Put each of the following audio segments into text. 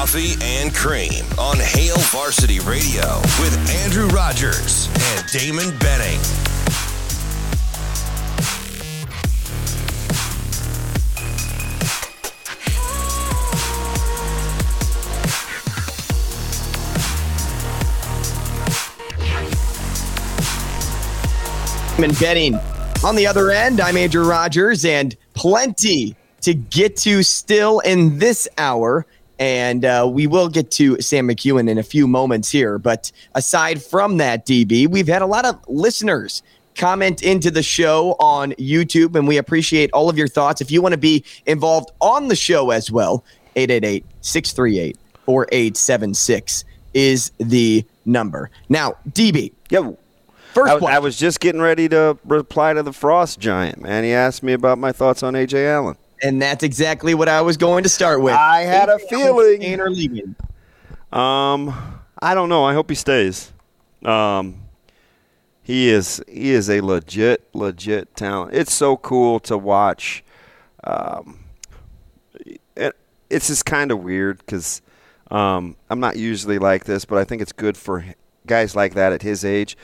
Coffee and Cream on Hail Varsity Radio with Andrew Rogers and Damon Benning. and betting. On the other end, I'm Andrew Rogers, and plenty to get to still in this hour. And uh, we will get to Sam McKewon in a few moments here. But aside from that, DB, we've had a lot of listeners comment into the show on YouTube, and we appreciate all of your thoughts. If you want to be involved on the show as well, 888 638 4876 is the number. Now, DB. Yo. First I, I, was just getting ready to reply to the Frost Giant, man. He asked me about my thoughts on Ajay Allen. And that's exactly what I was going to start with. I had a feeling. Staying or leaving? Um, I don't know. I hope he stays. Um, he is he is a legit legit talent. It's so cool to watch. Um, it, it's just kind of weird because um, I'm not usually like this, but I think it's good for guys like that at his age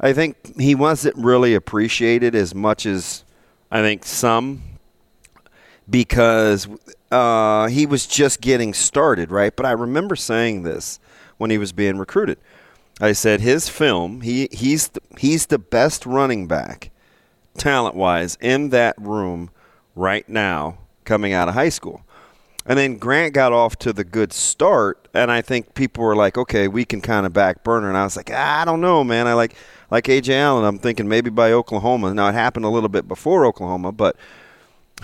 I think he wasn't really appreciated as much as I think some because uh, he was just getting started, right? But I remember saying this when he was being recruited. I said his film, he, he's, the, he's the best running back, talent wise, in that room right now coming out of high school. And then Grant got off to the good start, and I think people were like, okay, we can kind of back burner. And I was like, I don't know, man. I like like Ajay Allen. I'm thinking maybe by Oklahoma. Now it happened a little bit before Oklahoma, but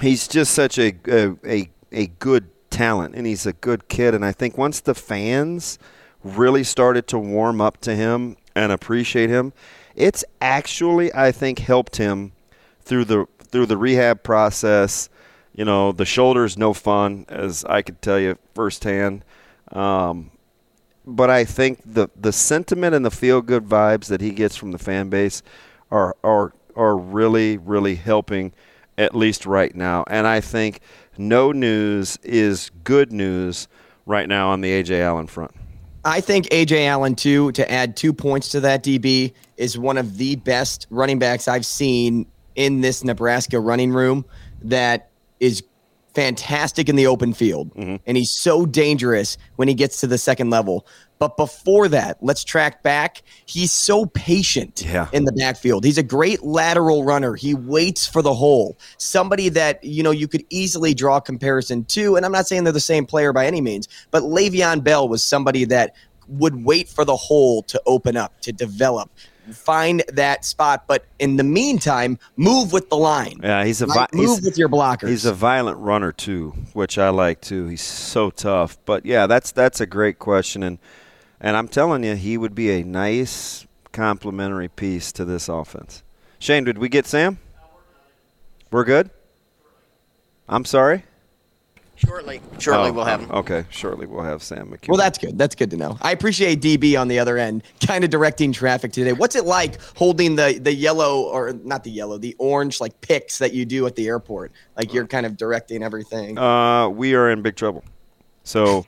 he's just such a a a, a good talent, and he's a good kid. And I think once the fans really started to warm up to him and appreciate him, it's actually I think helped him through the through the rehab process. You know, the shoulder's no fun, as I could tell you firsthand. Um, but I think the the sentiment and the feel good vibes that he gets from the fan base are are are really really helping at least right now. And I think no news is good news right now on the Ajay Allen front. I think Ajay Allen too to add 2 points to that DB is one of the best running backs I've seen in this Nebraska running room that is fantastic in the open field, mm-hmm. and he's so dangerous when he gets to the second level. But before that, let's track back. He's so patient yeah. in the backfield. He's a great lateral runner. He waits for the hole. Somebody that, you know, you could easily draw comparison to, and I'm not saying they're the same player by any means, but Le'Veon Bell was somebody that would wait for the hole to open up, to develop find that spot. But in the meantime, move with the line. Yeah, he's a vi- move with your blockers. He's a violent runner too, which I like too. He's so tough. But yeah, that's that's a great question, and and I'm telling you, he would be a nice complementary piece to this offense. Shane, did we get Sam? We're good. I'm sorry. Shortly, shortly oh, we'll have him. Okay, shortly we'll have Sam McKewon. Well, that's good. That's good to know. I appreciate DB on the other end, kind of directing traffic today. What's it like holding the the yellow or not the yellow, the orange like picks that you do at the airport? Like you're kind of directing everything. Uh, we are in big trouble. So,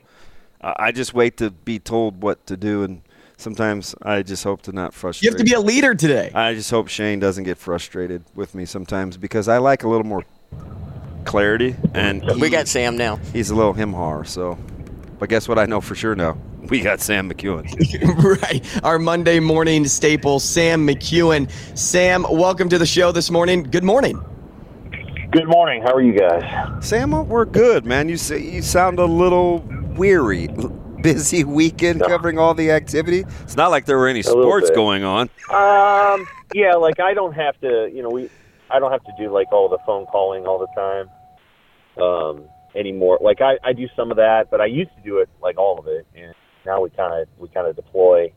I just wait to be told what to do, and sometimes I just hope to not frustrate. You have to be a leader today. I just hope Shane doesn't get frustrated with me sometimes because I like a little more clarity. And he, we got Sam now. He's a little him har. So, but guess what? I know for sure now. We got Sam McKewon. right. Our Monday morning staple, Sam McKewon. Sam, welcome to the show this morning. Good morning. Good morning. How are you guys? Sam, we're good, man. You say you sound a little weary. busy weekend covering all the activity? It's not like there were any sports bit. going on. Um, yeah, like I don't have to, you know, we, I don't have to do like all the phone calling all the time, um, anymore. Like I, I do some of that, but I used to do it like all of it, and now we kind of, we kind of deploy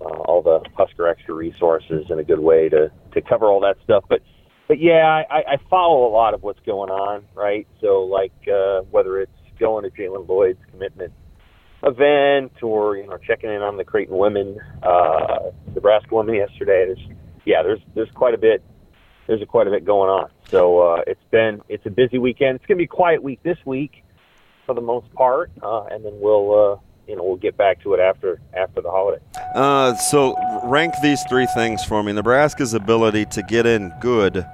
uh, all the Husker extra resources in a good way to to cover all that stuff. But, but yeah, I, I follow a lot of what's going on, right? So like uh, whether it's going to Jaylen Lloyd's commitment event or you know checking in on the Creighton women, uh, Nebraska women yesterday. There's yeah, there's there's quite a bit there's a quite a bit going on. So uh, it's been it's a busy weekend. It's gonna be a quiet week this week for the most part, uh, and then we'll uh, you know we'll get back to it after after the holiday. Uh, so rank these three things for me. Nebraska's ability to get in good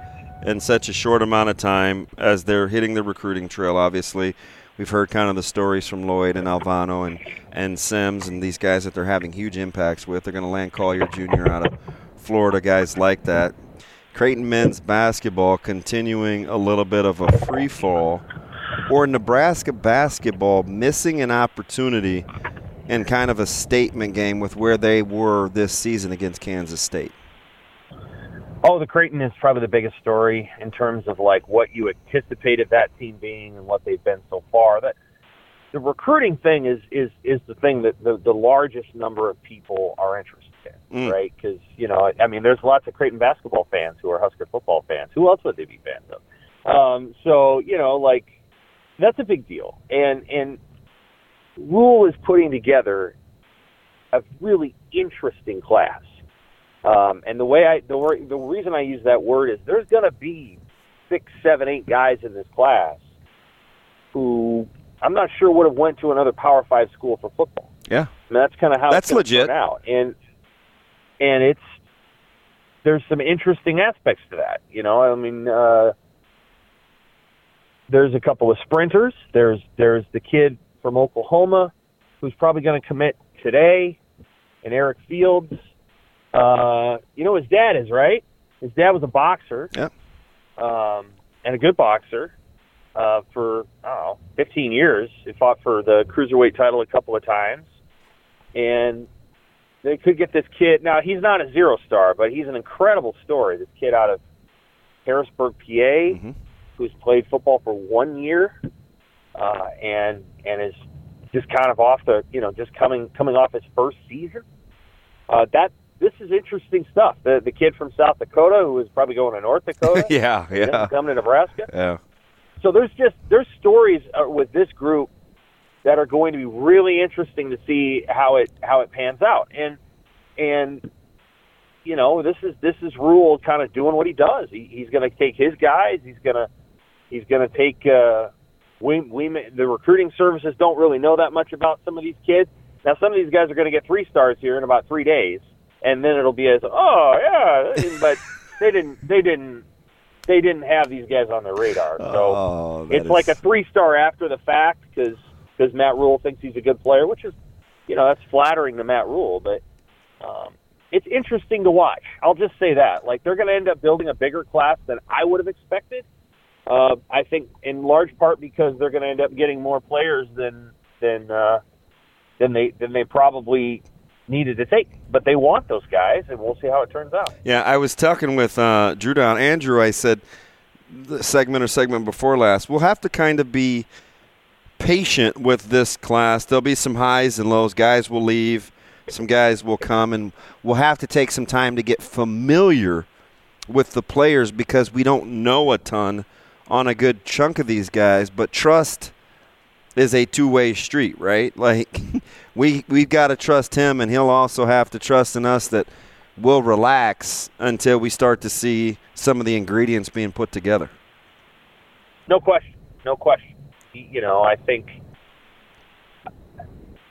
in such a short amount of time as they're hitting the recruiting trail. Obviously, we've heard kind of the stories from Lloyd and Alvano and and Sims and these guys that they're having huge impacts with. They're going to land Collier Jr. out of Florida, guys like that. Creighton men's basketball continuing a little bit of a free fall, or Nebraska basketball missing an opportunity in kind of a statement game with where they were this season against Kansas State. Oh, the Creighton is probably the biggest story in terms of like what you anticipated that team being and what they've been so far. That the recruiting thing is is is the thing that the, the largest number of people are interested in, Mm. right? Because you know, I mean, there's lots of Creighton basketball fans who are Husker football fans. Who else would they be fans of? Um, so you know, like that's a big deal, and and Rhule is putting together a really interesting class. Um, and the way I the wor- the reason I use that word is there's going to be six, seven, eight guys in this class who I'm not sure would have went to another Power Five school for football. Yeah. I mean, that's kind of how That's legit. out. And and it's there's some interesting aspects to that. You know, I mean, uh, there's a couple of sprinters. There's there's the kid from Oklahoma who's probably going to commit today, and Eric Fields. Uh, you know, his dad is right. His dad was a boxer. Yep. Um, and a good boxer uh, for I don't know 15 years. He fought for the cruiserweight title a couple of times, and they could get this kid. Now he's not a zero star, but he's an incredible story. This kid out of Harrisburg, PA, Mhm. who's played football for one year, uh, and and is just kind of off the you know just coming coming off his first season. Uh, that this is interesting stuff. The the kid from South Dakota who is probably going to North Dakota. yeah, yeah, coming to Nebraska. yeah. So there's just there's stories uh, with this group that are going to be really interesting to see how it how it pans out. And and you know this is this is Rhule kind of doing what he does. He, he's going to take his guys. He's going to he's going to take. Uh, we we may- the recruiting services don't really know that much about some of these kids. Now some of these guys are going to get three stars here in about three days, and then it'll be as oh yeah, but they didn't they didn't they didn't have these guys on their radar. So Oh, it's like a three star after the fact because because Matt Rhule thinks he's a good player, which is you know that's flattering to Matt Rhule, but um, it's interesting to watch. I'll just say that like they're going to end up building a bigger class than I would have expected. Uh, I think in large part because they're going to end up getting more players than than uh, than they than they probably needed to take. But they want those guys, and we'll see how it turns out. Yeah, I was talking with uh, Drew Down Andrew. I said the segment or segment before last. We'll have to kind of be patient with this class. There'll be some highs and lows. Guys will leave. Some guys will come, and we'll have to take some time to get familiar with the players because we don't know a ton on a good chunk of these guys. But trust is a two-way street, right? Like we we've got to trust him, and he'll also have to trust in us that we'll relax until we start to see some of the ingredients being put together. No question. No question. You know, I think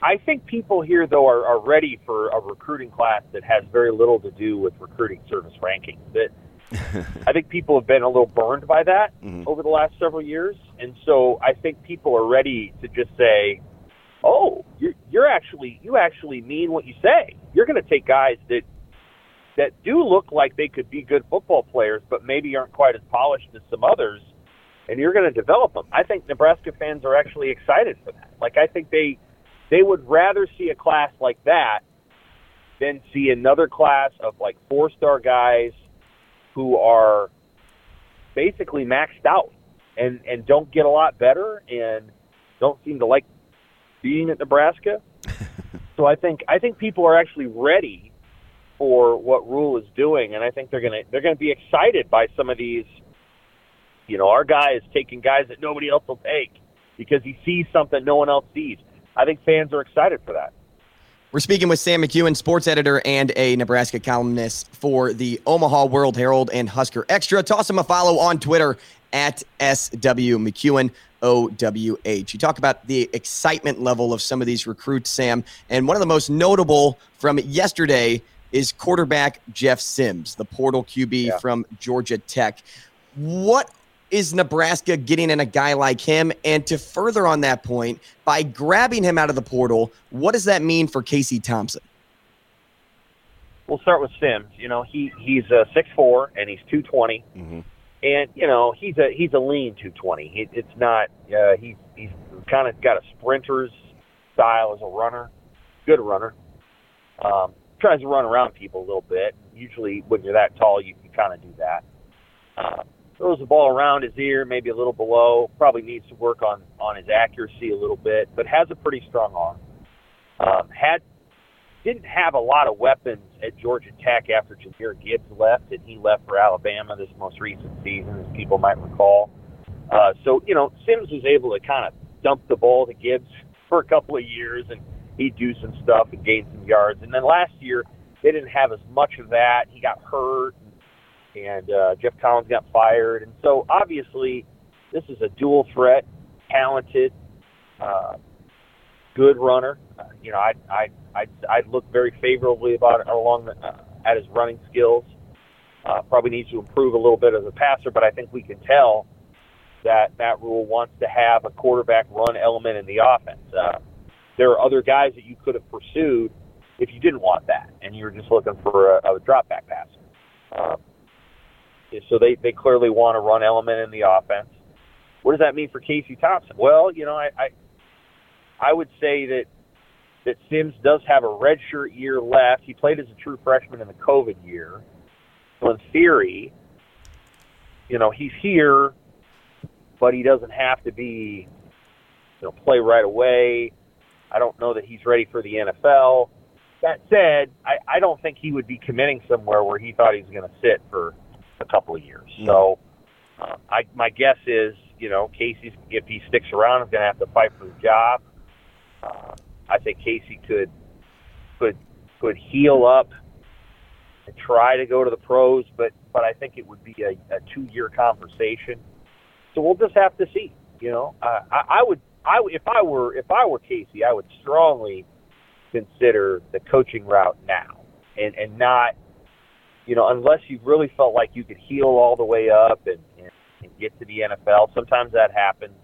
I think people here though are, are ready for a recruiting class that has very little to do with recruiting service rankings. That I think people have been a little burned by that Mhm. over the last several years, and so I think people are ready to just say, "Oh, you're, you're actually you actually mean what you say. You're going to take guys that that do look like they could be good football players, but maybe aren't quite as polished as some others, and you're going to develop them." I think Nebraska fans are actually excited for that. Like I think they they would rather see a class like that than see another class of like four star guys who are basically maxed out and and don't get a lot better and don't seem to like being at Nebraska. so I think I think people are actually ready for what Rhule is doing, and I think they're gonna they're gonna be excited by some of these. You know, our guy is taking guys that nobody else will take because he sees something no one else sees. I think fans are excited for that. We're speaking with Sam McKewon, sports editor and a Nebraska columnist for the Omaha World Herald and Husker Extra. Toss him a follow on Twitter at SW McKewon. OWH. You talk about the excitement level of some of these recruits, Sam, and one of the most notable from yesterday is quarterback Jeff Sims, the portal QB yeah. from Georgia Tech. What is Nebraska getting in a guy like him? And to further on that point, by grabbing him out of the portal, what does that mean for Casey Thompson? We'll start with Sims. You know, he he's a six four and he's two twenty. Mm-hmm and you know he's a he's a lean 220. He, it's not uh, he's he's kind of got a sprinter's style as a runner, good runner. Um, tries to run around people a little bit. Usually, when you're that tall, you can kind of do that. Uh, throws the ball around his ear, maybe a little below. Probably needs to work on on his accuracy a little bit, but has a pretty strong arm. Um, had didn't have a lot of weapons at Georgia Tech after Jahmyr Gibbs left, and he left for Alabama this most recent season, as people might recall. Uh, so, you know, Sims was able to kind of dump the ball to Gibbs for a couple of years, and he'd do some stuff and gain some yards. And then last year, they didn't have as much of that. He got hurt, and, uh, Geoff Collins got fired. And so, obviously, this is a dual threat, talented, uh, good runner. Uh, you know, I I I I'd look very favorably about along the, uh, at his running skills. Uh, probably needs to improve a little bit as a passer, but I think we can tell that Matt Rhule wants to have a quarterback run element in the offense. Uh, there are other guys that you could have pursued if you didn't want that, and you were just looking for a, a drop back passer. Um, so they they clearly want a run element in the offense. What does that mean for Casey Thompson? Well, you know, I, I I would say that that Sims does have a redshirt year left. He played as a true freshman in the COVID year. So in theory, you know, he's here, but he doesn't have to be, you know, play right away. I don't know that he's ready for the NFL. That said, I, I don't think he would be committing somewhere where he thought he was going to sit for a couple of years. So, uh, I my guess is, you know, Casey's if he sticks around, is going to have to fight for the job. Uh, I think Casey could could could heal up and try to go to the pros, but but I think it would be a, a two year conversation. So we'll just have to see. You know, uh, I, I would I if I were if I were Casey, I would strongly consider the coaching route now, and and not you know unless you really felt like you could heal all the way up and, and, and get to the NFL. Sometimes that happens,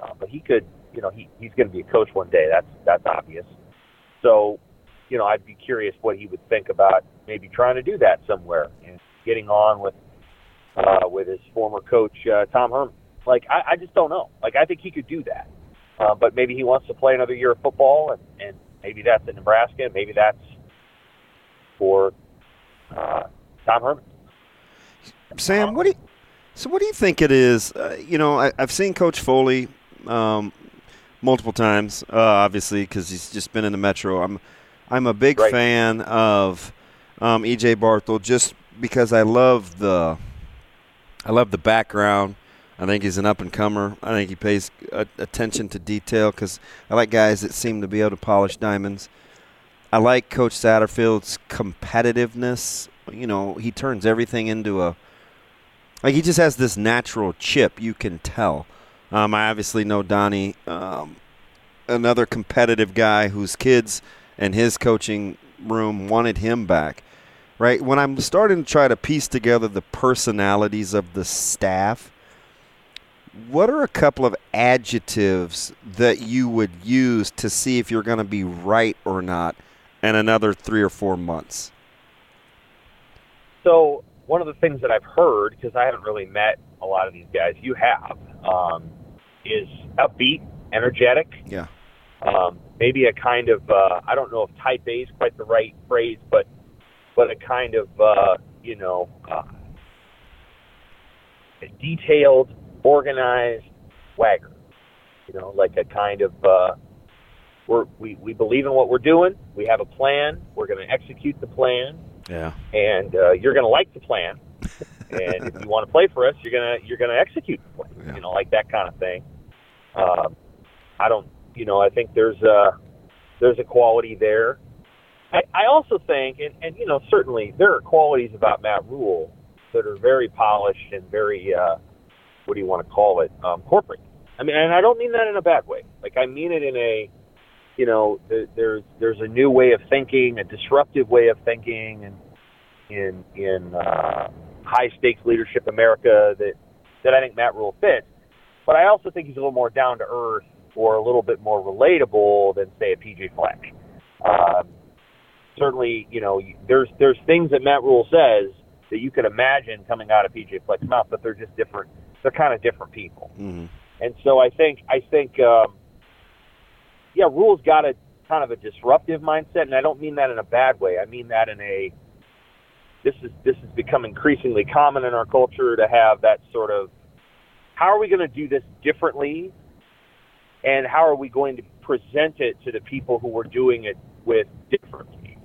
uh, but he could you know, he, he's going to be a coach one day. That's that's obvious. So, you know, I'd be curious what he would think about maybe trying to do that somewhere and getting on with uh, with his former coach uh, Tom Herman. Like, I, I just don't know. Like, I think he could do that, uh, but maybe he wants to play another year of football, and, and maybe that's in Nebraska. Maybe that's for uh, Tom Herman. Sam, what do you? So, what do you think it is? Uh, you know, I, have seen Coach Foley um, multiple times, uh, obviously, because he's just been in the Metro. I'm, I'm a big right. fan of um, EJ Barthel just because I love the, I love the background. I think he's an up and comer. I think he pays attention to detail because I like guys that seem to be able to polish diamonds. I like Coach Satterfield's competitiveness. You know, he turns everything into a like he just has this natural chip. You can tell. Um, I obviously know Donnie, um, another competitive guy whose kids and his coaching room wanted him back. Right when I'm starting to try to piece together the personalities of the staff, what are a couple of adjectives that you would use to see if you're going to be right or not in another three or four months? So one of the things that I've heard, because I haven't really met a lot of these guys, you have, um, is upbeat, energetic. Yeah. Um, maybe a kind of uh, I don't know if type A is quite the right phrase, but but a kind of uh, you know uh, detailed, organized swagger. You know, like a kind of uh, we're, we we believe in what we're doing. We have a plan. We're going to execute the plan, Yeah. and uh, you're going to like the plan. and if you want to play for us, you're gonna you're gonna execute the plan. Yeah. You know, like that kind of thing. Um, I don't. You know, I think there's a there's a quality there. I, I also think, and, and you know, certainly there are qualities about Matt Rhule that are very polished and very, uh, what do you want to call it, um, corporate. I mean, and I don't mean that in a bad way. Like I mean it in a, you know, th- there's there's a new way of thinking, a disruptive way of thinking, and in in uh, high stakes leadership America that that I think Matt Rhule fits. But I also think he's a little more down to earth or a little bit more relatable than say a PJ Fleck. Um, certainly, you know, there's there's things that Matt Rhule says that you could imagine coming out of PJ Fleck's mouth, but they're just different. They're kind of different people. hmm And so I think I think um, yeah, Rhule's got a kind of a disruptive mindset, and I don't mean that in a bad way. I mean that in a this is this has become increasingly common in our culture to have that sort of how are we going to do this differently, and how are we going to present it to the people who we're doing it with differently.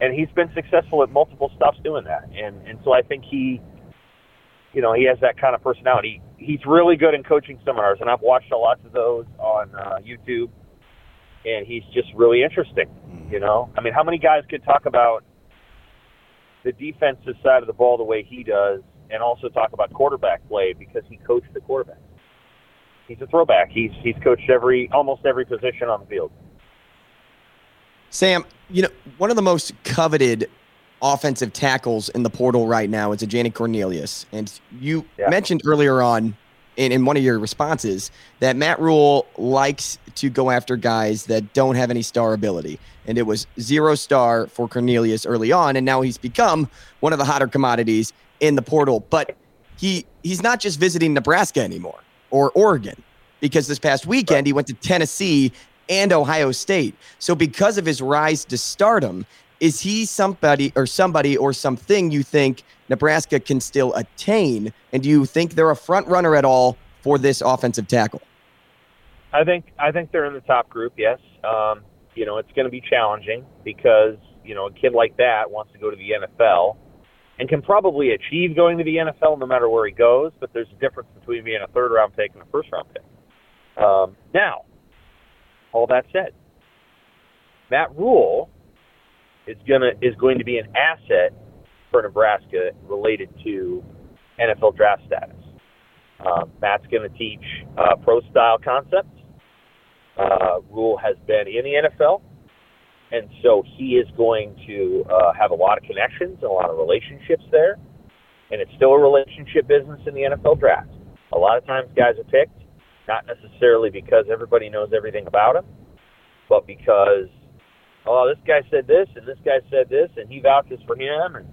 And he's been successful at multiple stops doing that, and and so I think he you know, he has that kind of personality. He's really good in coaching seminars, and I've watched a lot of those on uh, YouTube. And he's just really interesting. Mm-hmm. You know, I mean, how many guys could talk about the defensive side of the ball the way he does, and also talk about quarterback play because he coached the quarterback. He's a throwback. He's he's coached every almost every position on the field. Sam, you know, one of the most coveted offensive tackles in the portal right now is Ajani Cornelius. And you Yeah. mentioned earlier on in, in one of your responses that Matt Rhule likes to go after guys that don't have any star ability. And it was zero star for Cornelius early on, and now he's become one of the hotter commodities in the portal. But he he's not just visiting Nebraska anymore or Oregon because this past weekend he went to Tennessee and Ohio State. So because of his rise to stardom, is he somebody or somebody or something you think Nebraska can still attain? And do you think they're a front runner at all for this offensive tackle? I think I think they're in the top group. Yes, um, you know it's going to be challenging because you know a kid like that wants to go to the NFL and can probably achieve going to the NFL no matter where he goes. But there's a difference between being a third round pick and a first round pick. Um, now, all that said, Matt Rhule is gonna is going to be an asset for Nebraska related to NFL draft status. Um, Matt's going to teach uh, pro style concepts. Uh, Rhule has been in the NFL, and so he is going to uh, have a lot of connections and a lot of relationships there. And it's still a relationship business in the NFL draft. A lot of times, guys are picked not necessarily because everybody knows everything about him, but because oh, this guy said this and this guy said this, and he vouches for him, and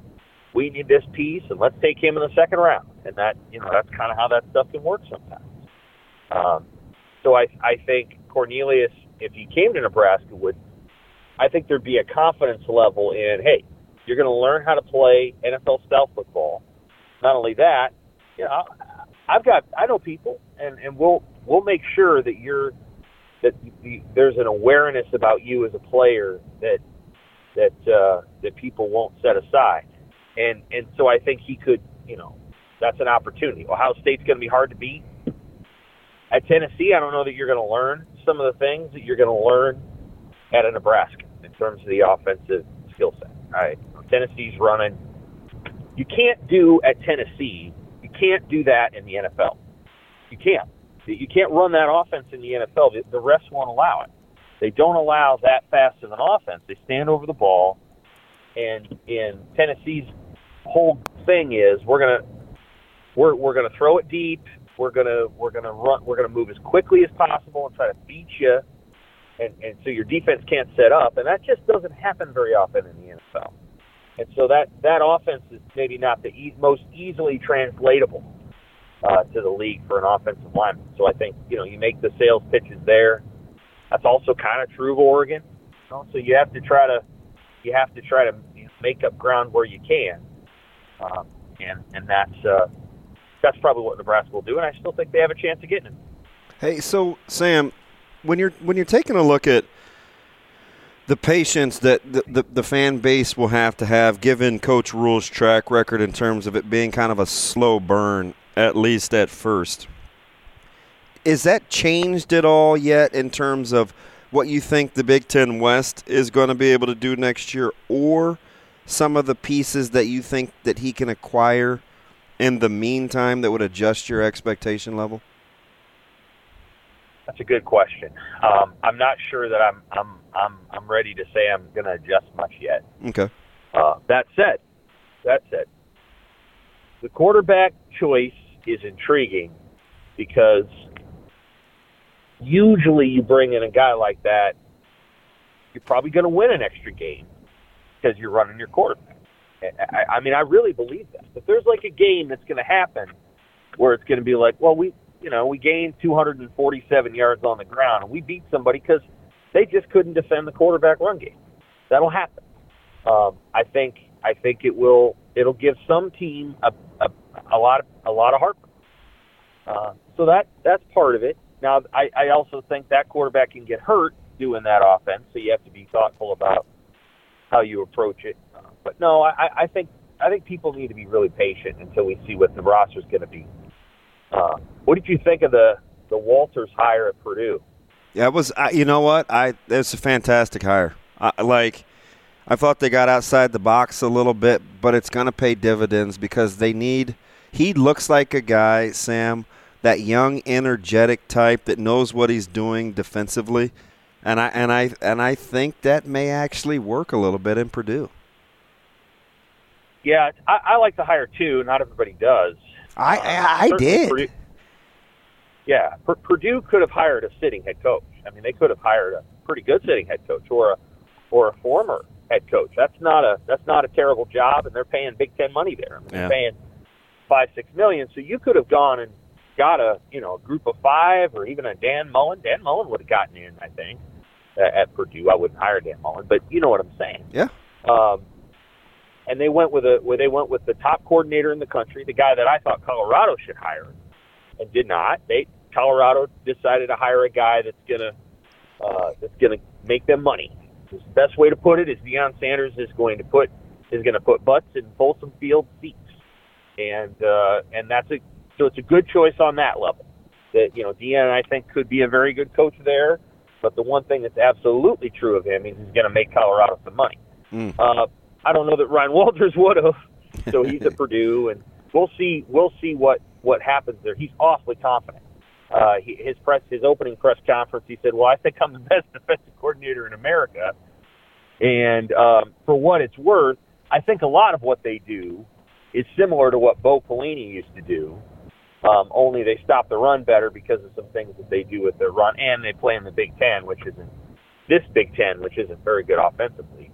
we need this piece, and let's take him in the second round. And that, you know, that's kind of how that stuff can work sometimes. Um, so I, I think Cornelius, if he came to Nebraska, would, I think there'd be a confidence level in, hey, you're going to learn how to play NFL style football. Not only that, you know, I've got, I know people, and and we'll we'll make sure that you're that the, there's an awareness about you as a player that that uh, that people won't set aside, and and so I think he could, you know, that's an opportunity. Ohio State's going to be hard to beat. At Tennessee, I don't know that you're going to learn some of the things that you're going to learn at a Nebraska in terms of the offensive skill set. All right, Tennessee's running. You can't do at Tennessee. You can't do that in the NFL. You can't. You can't run that offense in the NFL. The, the refs won't allow it. They don't allow that fast of an offense. They stand over the ball, and in Tennessee's whole thing is we're gonna we're we're gonna throw it deep. We're gonna we're gonna run. We're gonna move as quickly as possible and try to beat you, and and so your defense can't set up, and that just doesn't happen very often in the NFL. And so that that offense is maybe not the e- most easily translatable uh, to the league for an offensive lineman. So I think you know you make the sales pitches there. That's also kind of true of Oregon. So you have to try to you have to try to make up ground where you can, um, and and that's uh, that's probably what Nebraska will do. And I still think they have a chance of getting it. Hey, so Sam, when you're when you're taking a look at the patience that the, the, the, fan base will have to have given Coach Rhule's track record in terms of it being kind of a slow burn, at least at first. Is that changed at all yet in terms of what you think the Big Ten West is going to be able to do next year, or some of the pieces that you think that he can acquire in the meantime that would adjust your expectation level? That's a good question. Um, I'm not sure that I'm I'm I'm I'm ready to say I'm going to adjust much yet. Okay. Uh, that said, that said, the quarterback choice is intriguing because usually you bring in a guy like that, you're probably going to win an extra game because you're running your quarterback. I, I mean, I really believe that. If there's like a game that's going to happen where it's going to be like, well, we you know, we gained 247 yards on the ground, and we beat somebody because they just couldn't defend the quarterback run game. That'll happen. Um, I think I think it will it'll give some team a, a, a lot of, a lot of heartburn. Uh, so that that's part of it. Now I, I also think that quarterback can get hurt doing that offense, so you have to be thoughtful about how you approach it. But no, I, I think I think people need to be really patient until we see what the roster is going to be. Uh, what did you think of the the Walters hire at Purdue? Yeah, it was. You know what? I it's a fantastic hire. I, like, I thought they got outside the box a little bit, but it's going to pay dividends because they need. He looks like a guy, Sam, that young, energetic type that knows what he's doing defensively, and I and I and I think that may actually work a little bit in Purdue. Yeah, I, I like the hire too. Not everybody does. I uh, I, I did. Purdue, yeah, Purdue could have hired a sitting head coach. I mean, they could have hired a pretty good sitting head coach or a or a former head coach. That's not a that's not a terrible job, and they're paying Big Ten money there. I mean, yeah. They're paying five six million. So you could have gone and got a you know a group of five or even a Dan Mullen. Dan Mullen would have gotten in, I think, at Purdue. I wouldn't hire Dan Mullen, but you know what I'm saying. Yeah. Um, and they went with a where they went with the top coordinator in the country, the guy that I thought Colorado should hire, and did not. They Colorado decided to hire a guy that's gonna uh, that's gonna make them money. The best way to put it is Deion Sanders is going to put is going to put butts in Folsom Field seats, and uh, and that's a so it's a good choice on that level. That you know Deion I think could be a very good coach there, but the one thing that's absolutely true of him is he's going to make Colorado some money. Mm. Uh, I don't know that Ryan Walters would have. So he's at Purdue, and we'll see. We'll see what what happens there. He's awfully confident. Uh, he, his press, his opening press conference, he said, "Well, I think I'm the best defensive coordinator in America." And um, for what it's worth, I think a lot of what they do is similar to what Bo Pelini used to do. Um, only they stop the run better because of some things that they do with their run, and they play in the Big Ten, which isn't this Big Ten, which isn't very good offensively.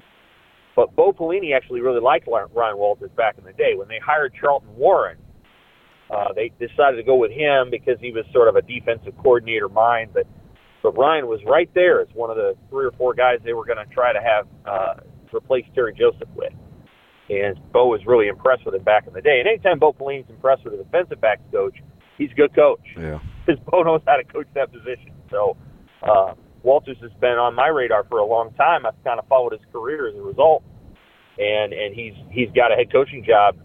But Bo Pelini actually really liked Ryan Walters back in the day. When they hired Charlton Warren, uh, they decided to go with him because he was sort of a defensive coordinator mind. But but Ryan was right there as one of the three or four guys they were going to try to have uh, replace Terry Joseph with. And Bo was really impressed with him back in the day. And anytime Bo Pelini's impressed with a defensive backs coach, he's a good coach. Yeah. Because Bo knows how to coach that position. So uh, Walters has been on my radar for a long time. I've kind of followed his career as a result, and and he's he's got a head coaching job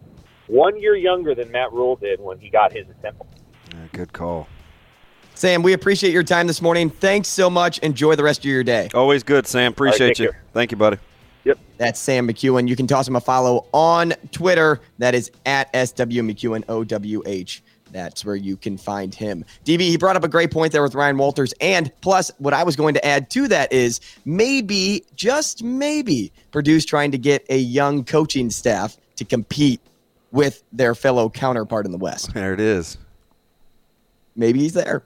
one year younger than Matt Rhule did when he got his at Temple. Yeah, good call. Sam, we appreciate your time this morning. Thanks so much. Enjoy the rest of your day. Always good, Sam. Appreciate right, you. Care. Thank you, buddy. Yep. That's Sam McKewon. You can toss him a follow on Twitter. That is at SW McKewon OWH. That's where you can find him. DB, he brought up a great point there with Ryan Walters. And plus, what I was going to add to that is maybe, just maybe, Purdue's trying to get a young coaching staff to compete with their fellow counterpart in the West. There it is. Maybe he's there.